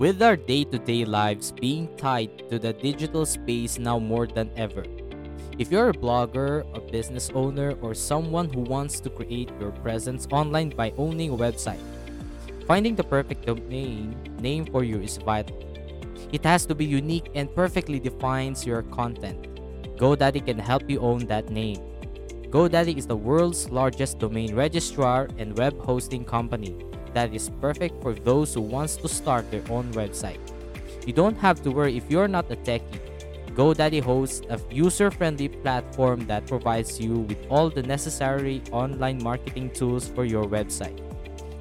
With our day to day lives being tied to the digital space now more than ever. If you're a blogger, a business owner, or someone who wants to create your presence online by owning a website, finding the perfect domain name for you is vital. It has to be unique and perfectly defines your content. GoDaddy can help you own that name. GoDaddy is the world's largest domain registrar and web hosting company that is perfect for those who wants to start their own website. You don't have to worry if you're not a techie. GoDaddy hosts a user-friendly platform that provides you with all the necessary online marketing tools for your website.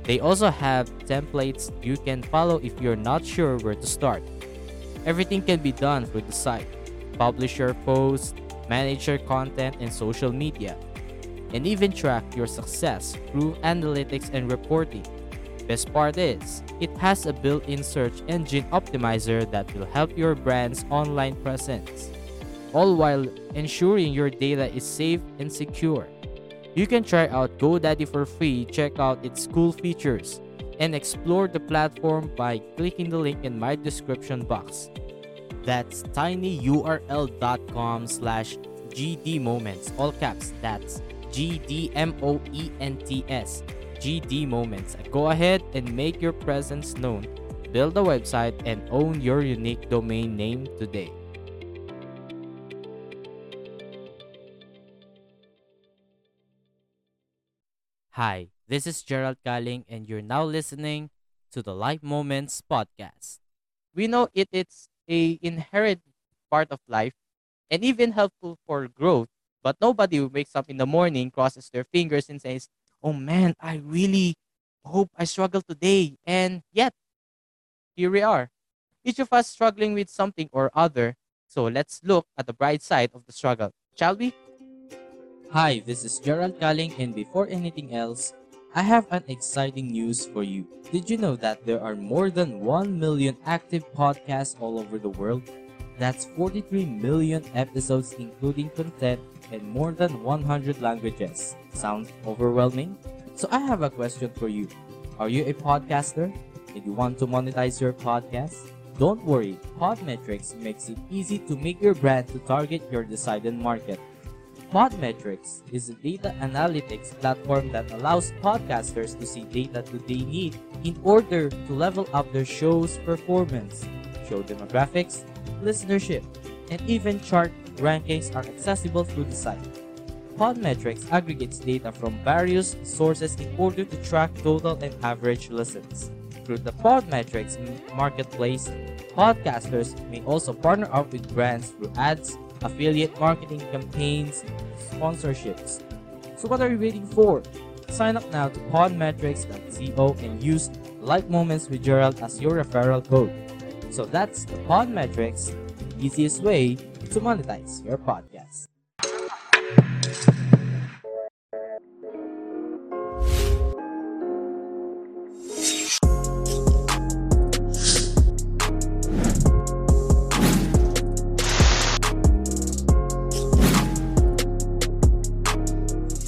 They also have templates you can follow if you're not sure where to start. Everything can be done through the site. Publish your posts, manage your content and social media, and even track your success through analytics and reporting. Best part is, it has a built-in search engine optimizer that will help your brand's online presence, all while ensuring your data is safe and secure. You can try out GoDaddy for free, check out its cool features, and explore the platform by clicking the link in my description box. That's tinyurl.com slash gdmoments, all caps, that's G-D-M-O-E-N-T-S GD Moments. Go ahead and make your presence known. Build a website and own your unique domain name today. Hi, this is Jerald Caling, and you're now listening to the Life Moments podcast. We know it is a inherent part of life and even helpful for growth, but nobody who wakes up in the morning, crosses their fingers, and says, oh man, I really hope I struggle today. And yet, here we are. Each of us struggling with something or other. So let's look at the bright side of the struggle, shall we? Hi, this is Jerald Caling, and before anything else, I have an exciting news for you. Did you know that there are more than 1 million active podcasts all over the world? That's 43 million episodes, including content in more than 100 languages. Sounds overwhelming? So I have a question for you. Are you a podcaster? Did you want to monetize your podcast? Don't worry, Podmetrics makes it easy to make your brand to target your decided market. Podmetrics is a data analytics platform that allows podcasters to see data that they need in order to level up their show's performance, show demographics, listenership, and even chart rankings are accessible through the site. Podmetrics aggregates data from various sources in order to track total and average listens. Through the Podmetrics marketplace, podcasters may also partner up with brands through ads, affiliate marketing campaigns, sponsorships. So what are you waiting for? Sign up now to podmetrics.co and use Life Moments with Jerald as your referral code. So that's the Podmetrics, the easiest way to monetize your podcast.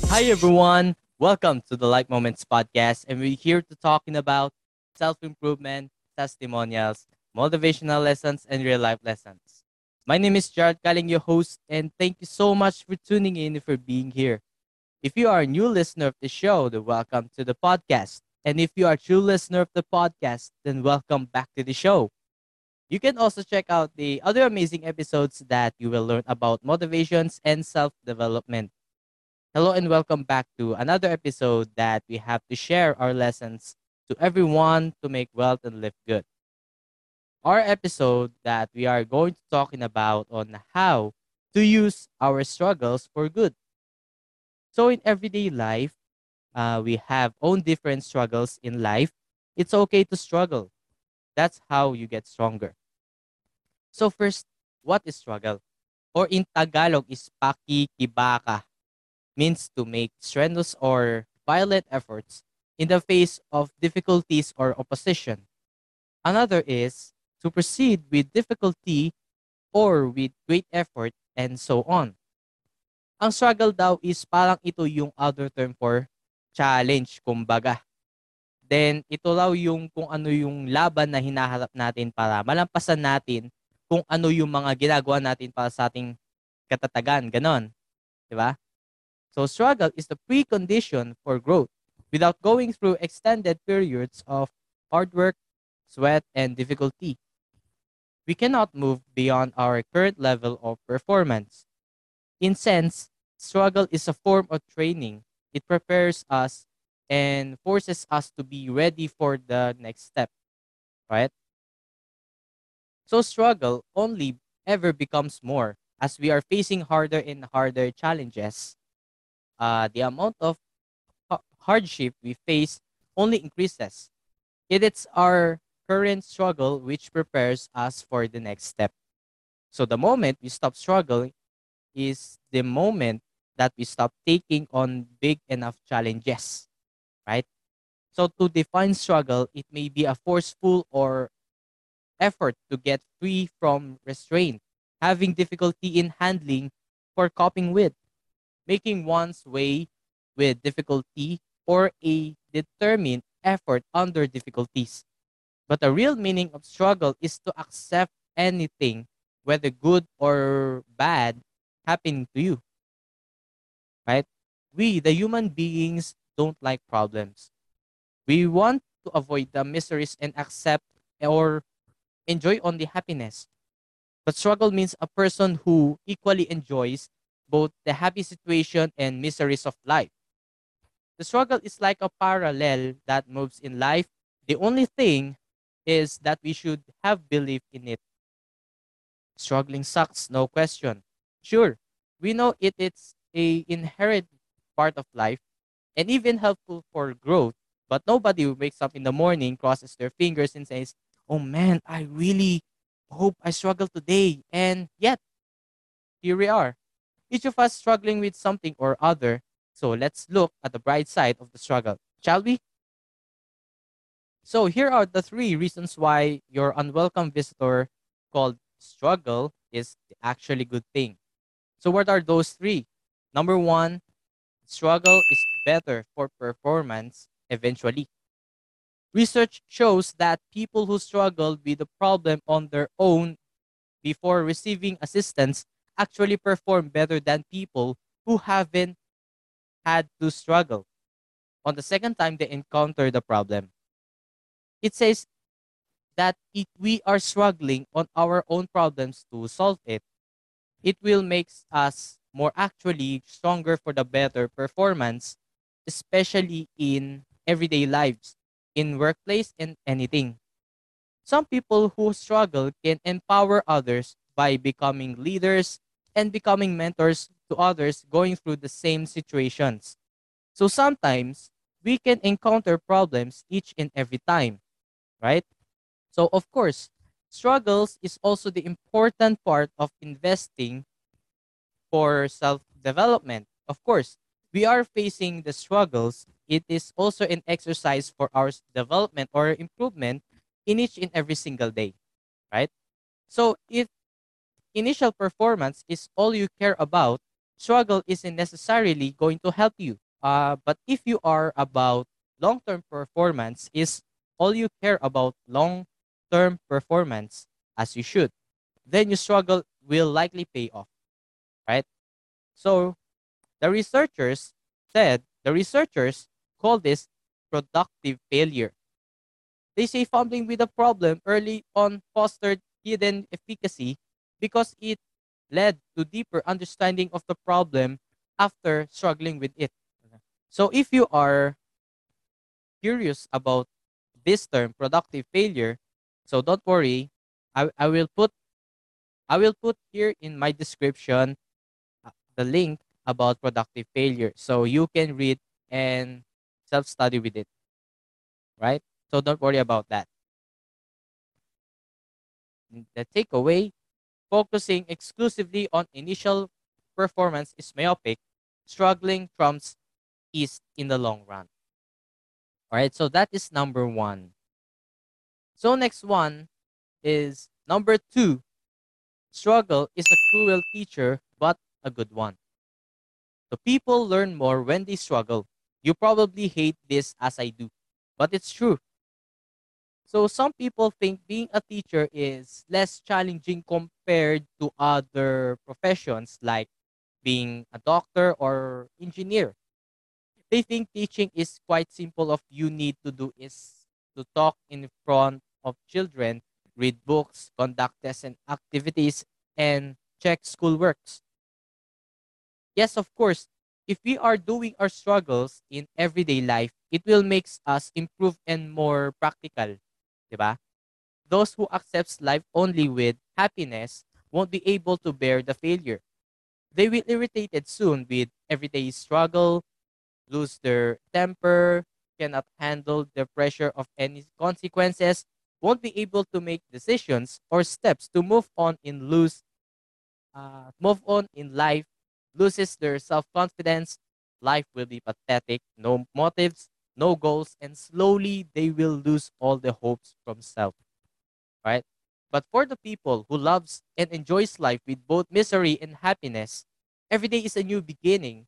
Hi everyone, welcome to the Life Moments podcast, and we're here to talking about self-improvement, testimonials, motivational lessons, and real-life lessons. My name is Jared Kaling, your host, and thank you so much for tuning in for being here. If you are a new listener of the show, then welcome to the podcast. And if you are a true listener of the podcast, then welcome back to the show. You can also check out the other amazing episodes that you will learn about motivations and self-development. Hello and welcome back to another episode that we have to share our lessons to everyone to make wealth and live good. Our episode that we are going to talking about on how to use our struggles for good. So in everyday life, uh, we have own different struggles in life. It's okay to struggle. That's how you get stronger. So first, what is struggle? Or in Tagalog is pakikibaka means to make strenuous or violent efforts in the face of difficulties or opposition. Another is to proceed with difficulty or with great effort and so on. Ang struggle daw is parang ito yung other term for challenge, kumbaga. then ito raw yung kung ano yung laban na hinaharap natin para malampasan natin kung ano yung mga ginagawa natin para sa ating katatagan. Ganon. Di ba? So struggle is the precondition for growth. Without going through extended periods of hard work, sweat, and difficulty, we cannot move beyond our current level of performance. In sense, struggle is a form of training. It prepares us and forces us to be ready for the next step, right? So struggle only ever becomes more as we are facing harder and harder challenges uh, the amount of hardship we face only increases. It is our current struggle which prepares us for the next step. So the moment we stop struggling is the moment that we stop taking on big enough challenges, right? So to define struggle, it may be a forceful or effort to get free from restraint, having difficulty in handling for coping with, making one's way with difficulty or a determined effort under difficulties. But the real meaning of struggle is to accept anything, whether good or bad, happening to you. Right? We, the human beings, don't like problems. We want to avoid the miseries and accept or enjoy only happiness. But struggle means a person who equally enjoys both the happy situation and miseries of life. The struggle is like a parallel that moves in life. The only thing is that we should have belief in it. Struggling sucks, no question. Sure, we know it, it is a inherent part of life and even helpful for growth, but nobody who wakes up in the morning, crosses their fingers and says, "Oh man, I really hope I struggle today." And yet, here we are each of us struggling with something or other. So let's look at the bright side of the struggle, shall we? So here are the three reasons why your unwelcome visitor called struggle is actually good thing. So what are those three? Number one, struggle is better for performance eventually. Research shows that people who struggle with the problem on their own before receiving assistance actually perform better than people who haven't had to struggle on the second time they encounter the problem. It says that if we are struggling on our own problems to solve it, it will make us more actually stronger for the better performance, especially in everyday lives, in workplace and anything. Some people who struggle can empower others by becoming leaders and becoming mentors to others going through the same situations. So sometimes we can encounter problems each and every time, right? So, of course, struggles is also the important part of investing for self development. Of course, we are facing the struggles. It is also an exercise for our development or improvement in each and every single day, right? So, if initial performance is all you care about, struggle isn't necessarily going to help you. Uh, but if you are about long-term performance, is all you care about long-term performance, as you should, then your struggle will likely pay off, right? So, the researchers said the researchers call this productive failure. They say fumbling with a problem early on fostered hidden efficacy because it led to deeper understanding of the problem after struggling with it. So if you are curious about this term productive failure, so don't worry, I, I will put I will put here in my description uh, the link about productive failure so you can read and self-study with it. Right? So don't worry about that. The takeaway focusing exclusively on initial performance is myopic, struggling trumps is in the long run. All right, so that is number one. So next one is number two. Struggle is a cruel teacher, but a good one. The people learn more when they struggle. You probably hate this as I do, but it's true. So some people think being a teacher is less challenging compared to other professions like being a doctor or engineer. They think teaching is quite simple of you need to do is to talk in front of children, read books, conduct tests and activities and check school works. Yes, of course, if we are doing our struggles in everyday life, it will make us improve and more practical, 'di ba? Those who accepts life only with happiness won't be able to bear the failure. They will irritated soon with everyday struggle, lose their temper, cannot handle the pressure of any consequences, won't be able to make decisions or steps to move on in lose uh, move on in life, loses their self-confidence, life will be pathetic, no motives, no goals, and slowly they will lose all the hopes from self. Right? But for the people who loves and enjoys life with both misery and happiness, every day is a new beginning.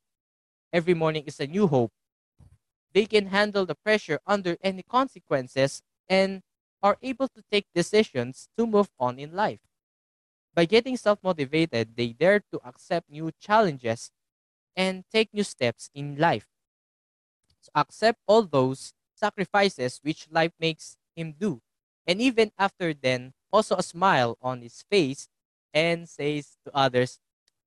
Every morning is a new hope. They can handle the pressure under any consequences and are able to take decisions to move on in life. By getting self motivated, they dare to accept new challenges and take new steps in life. So accept all those sacrifices which life makes him do. And even after then, also a smile on his face and says to others,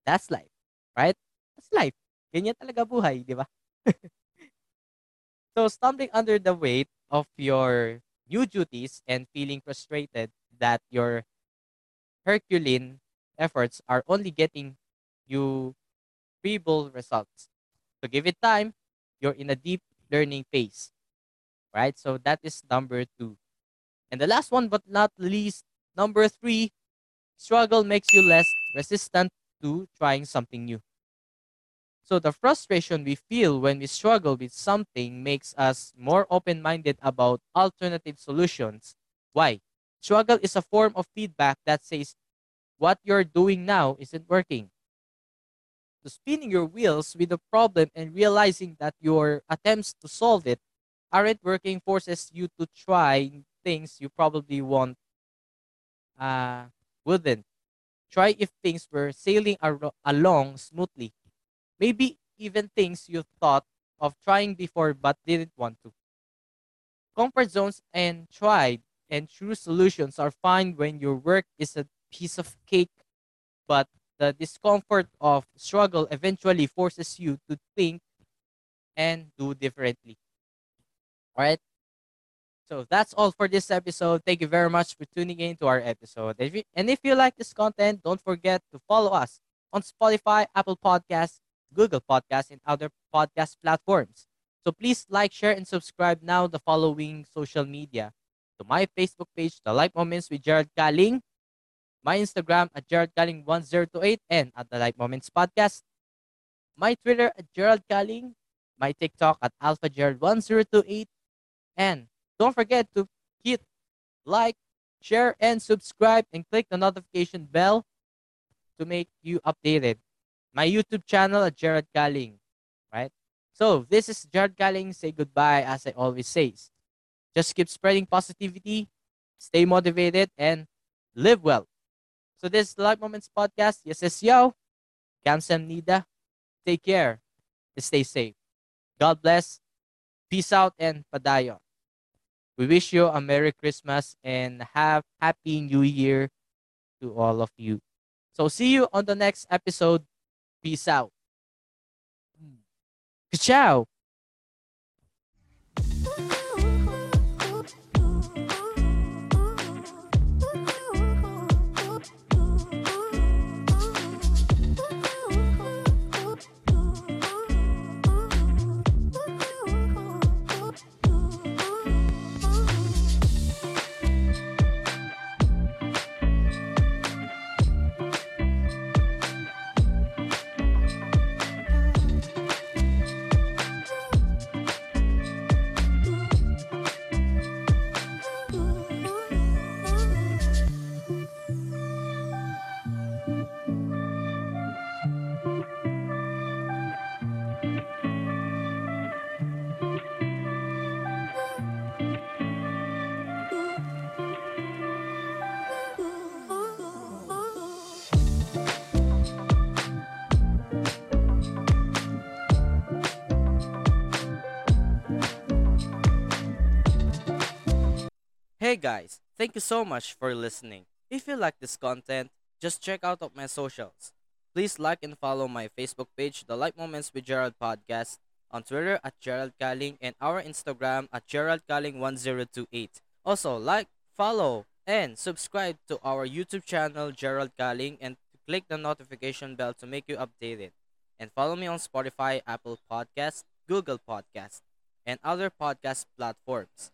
that's life, right? That's life. Ganyan talaga buhay, di ba? so stumbling under the weight of your new duties and feeling frustrated that your Herculean efforts are only getting you feeble results. So give it time, you're in a deep learning phase. Right? So that is number two. And the last one, but not least, number three, struggle makes you less resistant to trying something new. So the frustration we feel when we struggle with something makes us more open minded about alternative solutions. Why? Struggle is a form of feedback that says what you're doing now isn't working. So spinning your wheels with a problem and realizing that your attempts to solve it aren't working forces you to try things you probably won't uh, wouldn't. Try if things were sailing along smoothly. Maybe even things you thought of trying before but didn't want to. Comfort zones and tried and true solutions are fine when your work is a piece of cake, but the discomfort of struggle eventually forces you to think and do differently. All right. So that's all for this episode. Thank you very much for tuning in to our episode. And if you like this content, don't forget to follow us on Spotify, Apple Podcasts, Google Podcasts, and other podcast platforms. So please like, share, and subscribe now the following social media. To my Facebook page, The Life Moments with Jerald Caling, my Instagram at Jerald Caling 1028 and at The Life Moments Podcast, my Twitter at Jerald Caling, my TikTok at Alpha Jerald 1028, and don't forget to hit like, share, and subscribe and click the notification bell to make you updated. My YouTube channel at Jared Galing, right? So this is Jared Galing. Say goodbye, as I always say. Just keep spreading positivity, stay motivated, and live well. So this is Life Moments Podcast. Yes, yes, yo. Kamsahamnida. Take care. Stay safe. God bless. Peace out and padayon. We wish you a Merry Christmas and have Happy New Year to all of you. So see you on the next episode. Peace out. Hmm. Ciao. Hey guys, thank you so much for listening. If you like this content, just check out of my socials. Please like and follow my Facebook page, The Light Moments with Jerald Podcast, on Twitter at Jerald Caling, and our Instagram at Jerald Caling1028. Also, like, follow, and subscribe to our YouTube channel, Jerald Caling, and click the notification bell to make you updated. And follow me on Spotify, Apple Podcasts, Google Podcasts, and other podcast platforms.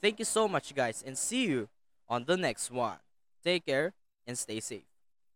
Thank you so much, guys, and see you on the next one. Take care and stay safe.